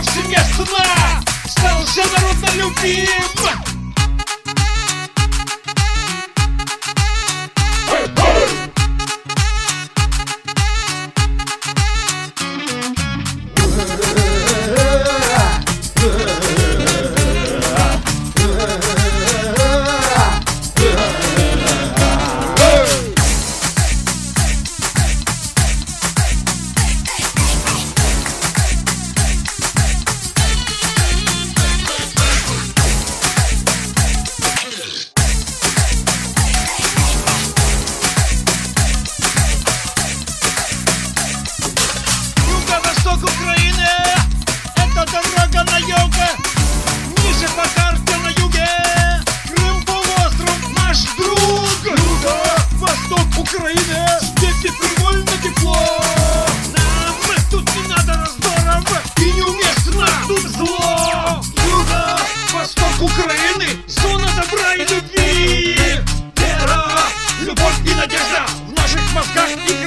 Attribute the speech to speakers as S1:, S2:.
S1: повсеместно Стал же народно любим надежда. В наших мозгах и